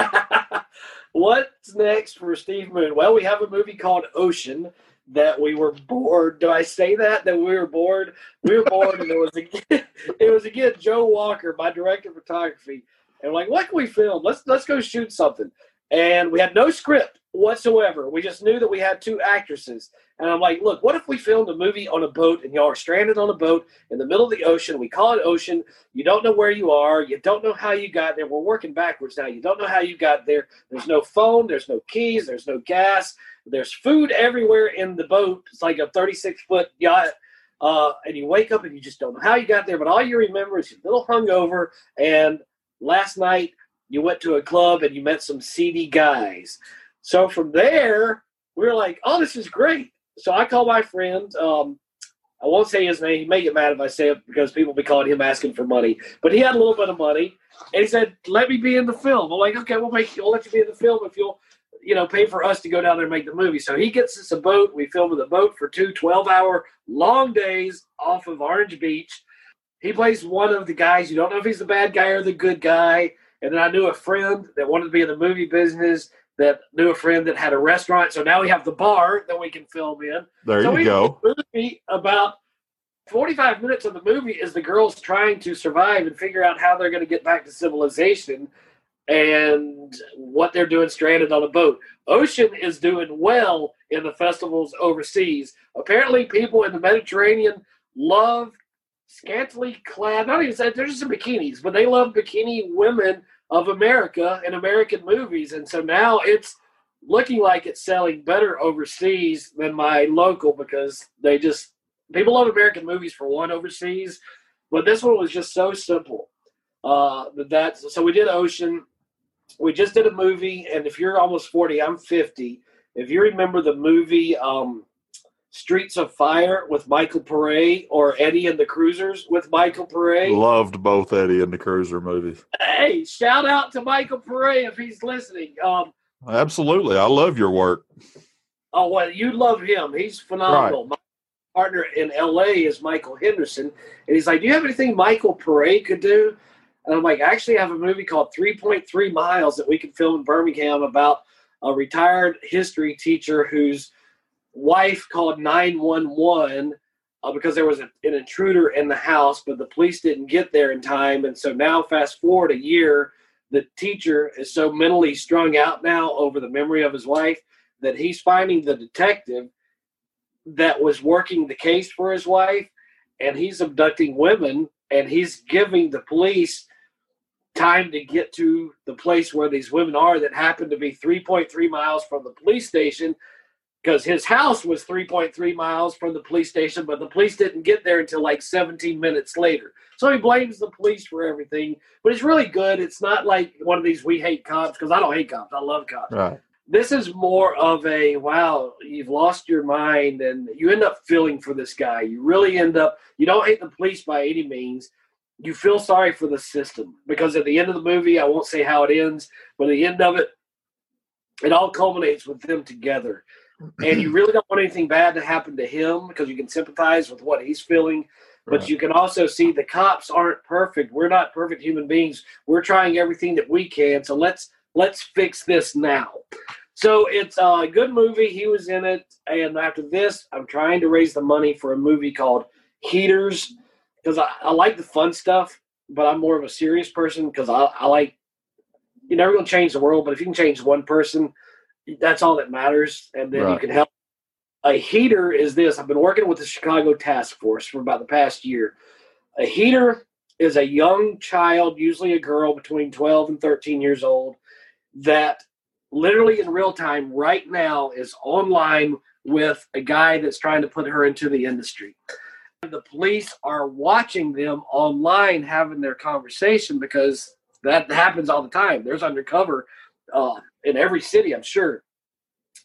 What's next for Steve Moon? Well, we have a movie called Ocean that we were bored. Do I say that? That we were bored? We were bored, and it was again, [LAUGHS] it was again Joe Walker, my director of photography, and like, what can we film? Let's let's go shoot something. And we had no script whatsoever. We just knew that we had two actresses. And I'm like, look, what if we filmed a movie on a boat and y'all are stranded on a boat in the middle of the ocean? We call it ocean. You don't know where you are. You don't know how you got there. We're working backwards now. You don't know how you got there. There's no phone. There's no keys. There's no gas. There's food everywhere in the boat. It's like a 36 foot yacht. Uh, and you wake up and you just don't know how you got there. But all you remember is you're a little hungover. And last night you went to a club and you met some seedy guys. So from there, we were like, oh, this is great. So I called my friend. Um, I won't say his name. He may get mad if I say it because people be calling him asking for money. But he had a little bit of money, and he said, "Let me be in the film." I'm like, "Okay, we'll make we'll let you be in the film if you'll." You know, pay for us to go down there and make the movie. So he gets us a boat. We film with a boat for two 12 hour long days off of Orange Beach. He plays one of the guys. You don't know if he's the bad guy or the good guy. And then I knew a friend that wanted to be in the movie business that knew a friend that had a restaurant. So now we have the bar that we can film in. There so you go. Movie about 45 minutes of the movie is the girls trying to survive and figure out how they're going to get back to civilization and what they're doing stranded on a boat. Ocean is doing well in the festivals overseas. Apparently, people in the Mediterranean love scantily clad, not even said, they're just in bikinis, but they love bikini women of America and American movies. And so now it's looking like it's selling better overseas than my local because they just, people love American movies for one overseas, but this one was just so simple. Uh, that so we did Ocean. We just did a movie, and if you're almost 40, I'm 50. If you remember the movie um, Streets of Fire with Michael Pare or Eddie and the Cruisers with Michael Pare. Loved both Eddie and the Cruiser movies. Hey, shout out to Michael Pare if he's listening. Um, Absolutely. I love your work. oh, well, you love him. He's phenomenal. My partner in LA is Michael Henderson. And he's like, Do you have anything Michael Pare could do? And I'm like, "Actually, I actually have a movie called 3.3 Miles that we can film in Birmingham about a retired history teacher whose wife called 911 uh, because there was a, an intruder in the house, but the police didn't get there in time. And so now, fast forward a year, the teacher is so mentally strung out now over the memory of his wife that he's finding the detective that was working the case for his wife and he's abducting women and he's giving the police time to get to the place where these women are that happen to be 3.3 miles from the police station because his house was 3.3 miles from the police station, but the police didn't get there until like 17 minutes later. So he blames the police for everything, but it's really good. It's not like one of these we hate cops because I don't hate cops. I love cops. Right. This is more of a wow, you've lost your mind and you end up feeling for this guy. You really end up, you don't hate the police by any means. You feel sorry for the system because at the end of the movie, I won't say how it ends, but at the end of it, it all culminates with them together. And you really don't want anything bad to happen to him because you can sympathize with what he's feeling but Right. you can also see the cops aren't perfect. We're not perfect human beings. We're trying everything that we can. So let's let's fix this now. So it's a good movie. He was in it. And after this i'm trying to raise the money for a movie called heaters because I, I like the fun stuff but i'm more of a serious person because I, I like you're never going to change the world but if you can change one person that's all that matters and then you can help. A heater is this. I've been working with the chicago task force for about the past year. A heater is a young child usually a girl between 12 and 13 years old that literally in real time right now is online with a guy that's trying to put her into the industry. The police are watching them online having their conversation because that happens all the time. There's undercover uh, in every city i'm sure.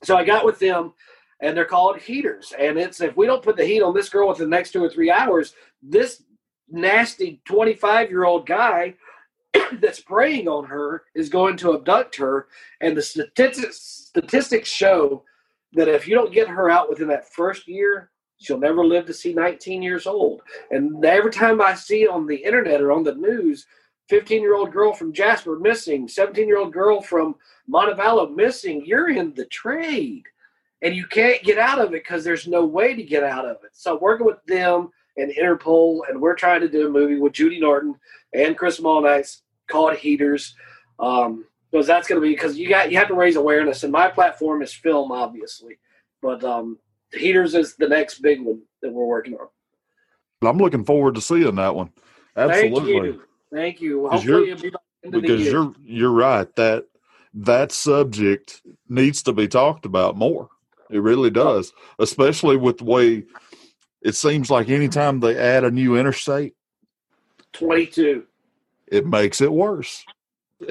So i got with them and they're called heaters. And it's if we don't put the heat on this girl within the next two or three hours this nasty 25 year old guy [COUGHS] that's preying on her is going to abduct her. And the statistics statistics show that if you don't get her out within that first year she'll never live to see 19 years old. And every time i see on the internet or on the news 15 year old girl from jasper missing 17 year old girl from montevallo missing. You're in the trade and you can't get out of it because there's no way to get out of it. So working with them and interpol and we're trying to do a movie with judy norton and chris Mullinax called heaters. Um, because that's going to be because you got you have to raise awareness and my platform is film obviously. But um, heaters is the next big one that we're working on. I'm looking forward to seeing that one. Absolutely. Thank you thank you Well, 'Cause hopefully you're- be by the end of the Because you're you're right that that subject needs to be talked about more. It really oh. does, especially with the way it seems like anytime they add a new interstate, 22 it makes it worse.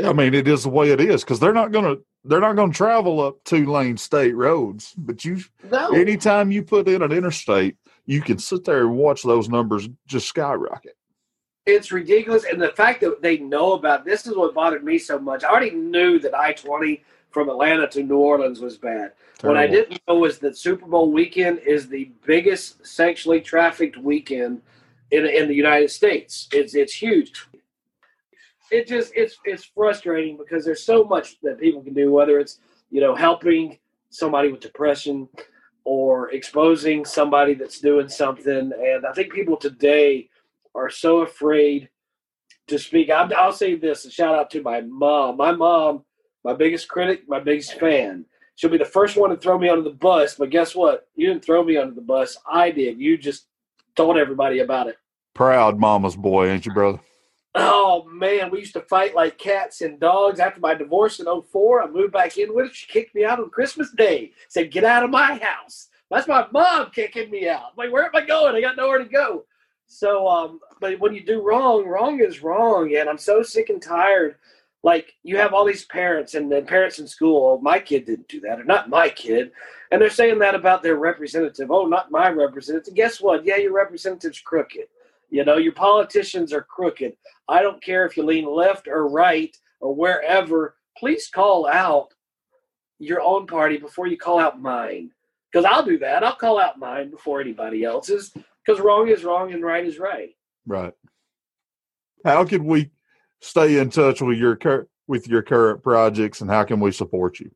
I mean, it is the way it is because they're not gonna they're not gonna travel up two lane state roads. But you no anytime you put in an interstate, you can sit there and watch those numbers just skyrocket. It's ridiculous. And the fact that they know about this is what bothered me so much. I already knew that I 20 from Atlanta to New Orleans was bad. What I didn't know was that Super Bowl weekend is the biggest sexually trafficked weekend in, in the United States. It's it's huge. It just it's it's frustrating because there's so much that people can do, whether it's you know helping somebody with depression or exposing somebody that's doing something. And I think people today are so afraid to speak. I'm, I'll say this: a shout out to my mom. My mom, my biggest critic, my biggest fan. She'll be the first one to throw me under the bus. But guess what? You didn't throw me under the bus. I did. You just told everybody about it. Proud mama's boy, ain't you, brother? Oh man, we used to fight like cats and dogs. After my divorce in 04, I moved back in with her. She kicked me out on Christmas Day. Said, "Get out of my house." That's my mom kicking me out. I'm like, where am I going? I got nowhere to go. So, um, but when you do wrong, wrong is wrong, and I'm so sick and tired. Like you have all these parents and then parents in school. Oh, my kid didn't do that, or not my kid, and they're saying that about their representative. Oh, not my representative. Guess what? Yeah, your representative's crooked. You know, your politicians are crooked. I don't care if you lean left or right or wherever. Please call out your own party before you call out mine. Because I'll do that. I'll call out mine before anybody else's. Because wrong is wrong and right is right. Right. How can we stay in touch with your cur- with your current projects, and how can we support you?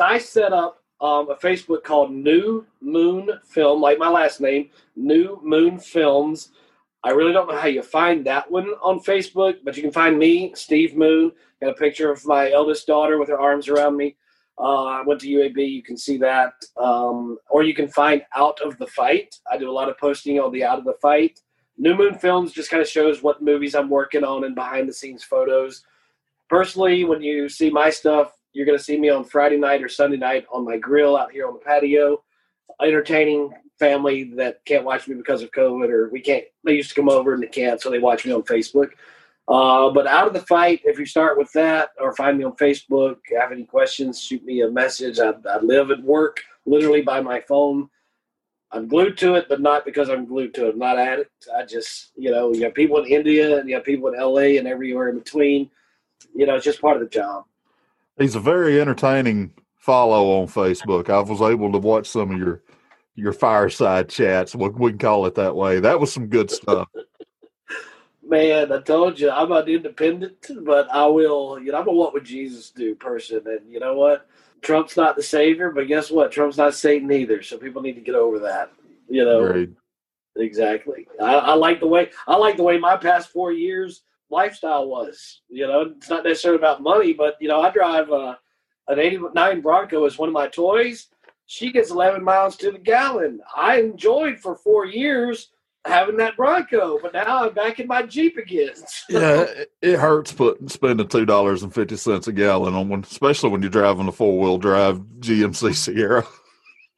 I set up um, a Facebook called New Moon Film, like my last name, New Moon Films. I really don't know how you find that one on Facebook, but you can find me, Steve Moon. Got a picture of my eldest daughter with her arms around me. Uh, I went to UAB. You can see that, um, or you can find Out of the Fight. I do a lot of posting on the Out of the Fight. New Moon Films just kind of shows what movies I'm working on and behind the scenes photos. Personally, when you see my stuff, you're going to see me on Friday night or Sunday night on my grill out here on the patio, entertaining family that can't watch me because of COVID or we can't. They used to come over and they can't, so they watch me on Facebook. Uh, but out of the fight, if you start with that or find me on Facebook, have any questions, shoot me a message. I, I live and work literally by my phone. I'm glued to it, but not because I'm glued to it. I'm not at it. I just, you know, you have people in India and you have people in LA and everywhere in between. You know, it's just part of the job. He's a very entertaining follow on Facebook. I was able to watch some of your your fireside chats. We, we can call it that way. That was some good stuff. Man, I told you I'm an independent, but I will. You know, I'm a what would Jesus do person, and you know what? Trump's not the savior, but guess what? Trump's not Satan either. So people need to get over that. You know, exactly. I, I like the way I like the way my past four years lifestyle was. You know, it's not necessarily about money, but you know, I drive uh, an '89 Bronco as one of my toys. She gets 11 miles to the gallon. I enjoyed for four years having that Bronco, but now I'm back in my Jeep again. [LAUGHS] yeah, it, hurts putting spending two dollars and fifty cents a gallon on one, especially when you're driving a four wheel drive GMC [LAUGHS] Sierra.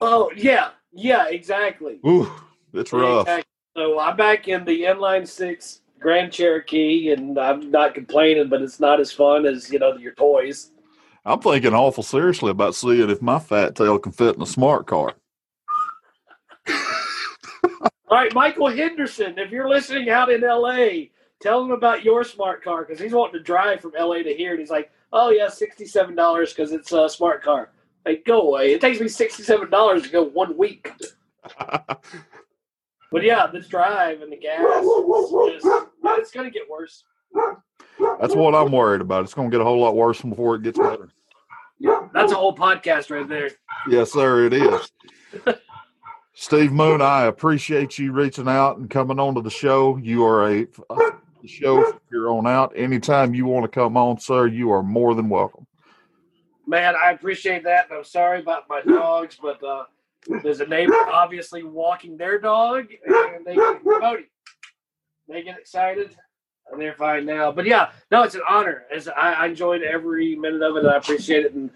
Oh yeah, yeah, exactly. Ooh, it's rough. Exactly. So I'm back in the inline six Grand Cherokee, and I'm not complaining, but it's not as fun as you know your toys. I'm thinking awful seriously about seeing if my fat tail can fit in a smart car. [LAUGHS] All right, Michael Henderson, if you're listening out in LA, tell him about your smart car because he's wanting to drive from LA to here, and he's like, "Oh yeah, sixty-seven dollars because it's a smart car." Like, go away! It takes me sixty-seven dollars to go one week. But yeah, this drive and the gas, it's, just, it's going to get worse. That's what I'm worried about. It's going to get a whole lot worse before it gets better. Yeah. That's a whole podcast right there. Yes, sir, it is. [LAUGHS] Steve Moon, I appreciate you reaching out and coming on to the show. You are a, a show here on out. Anytime you want to come on, sir, you are more than welcome. Man, I appreciate that. I'm sorry about my dogs, but uh, there's a neighbor obviously walking their dog, and they get Cody. They get excited, and they're fine now. But yeah, no, it's an honor. It's, I, I enjoyed every minute of it. And I appreciate it, and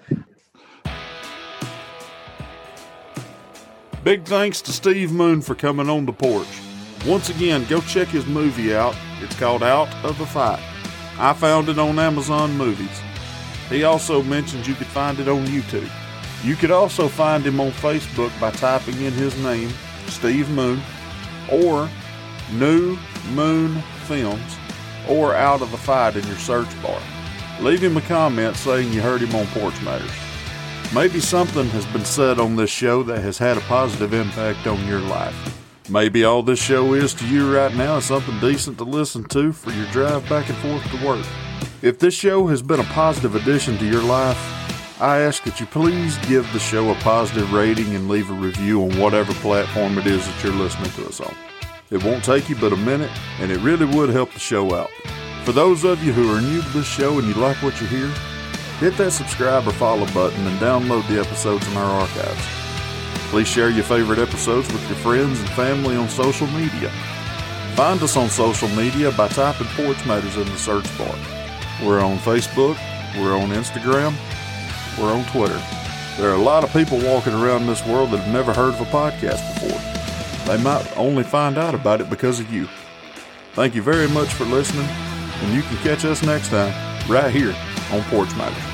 Big thanks to Steve Moon for coming on the porch. Once again, go check his movie out. It's called Out of the Fight. I found it on Amazon Movies. He also mentions you could find it on YouTube. You could also find him on Facebook by typing in his name, Steve Moon, or New Moon Films, or Out of the Fight in your search bar. Leave him a comment saying you heard him on Porch Matters. Maybe something has been said on this show that has had a positive impact on your life. Maybe all this show is to you right now is something decent to listen to for your drive back and forth to work. If this show has been a positive addition to your life, I ask that you please give the show a positive rating and leave a review on whatever platform it is that you're listening to us on. It won't take you but a minute, and it really would help the show out. For those of you who are new to this show and you like what you hear, hit that subscribe or follow button and download the episodes in our archives. Please share your favorite episodes with your friends and family on social media. Find us on social media by typing Porch Matters in the search bar. We're on Facebook, we're on Instagram, we're on Twitter. There are a lot of people walking around this world that have never heard of a podcast before. They might only find out about it because of you. Thank you very much for listening, and you can catch us next time right here on Porch Matters.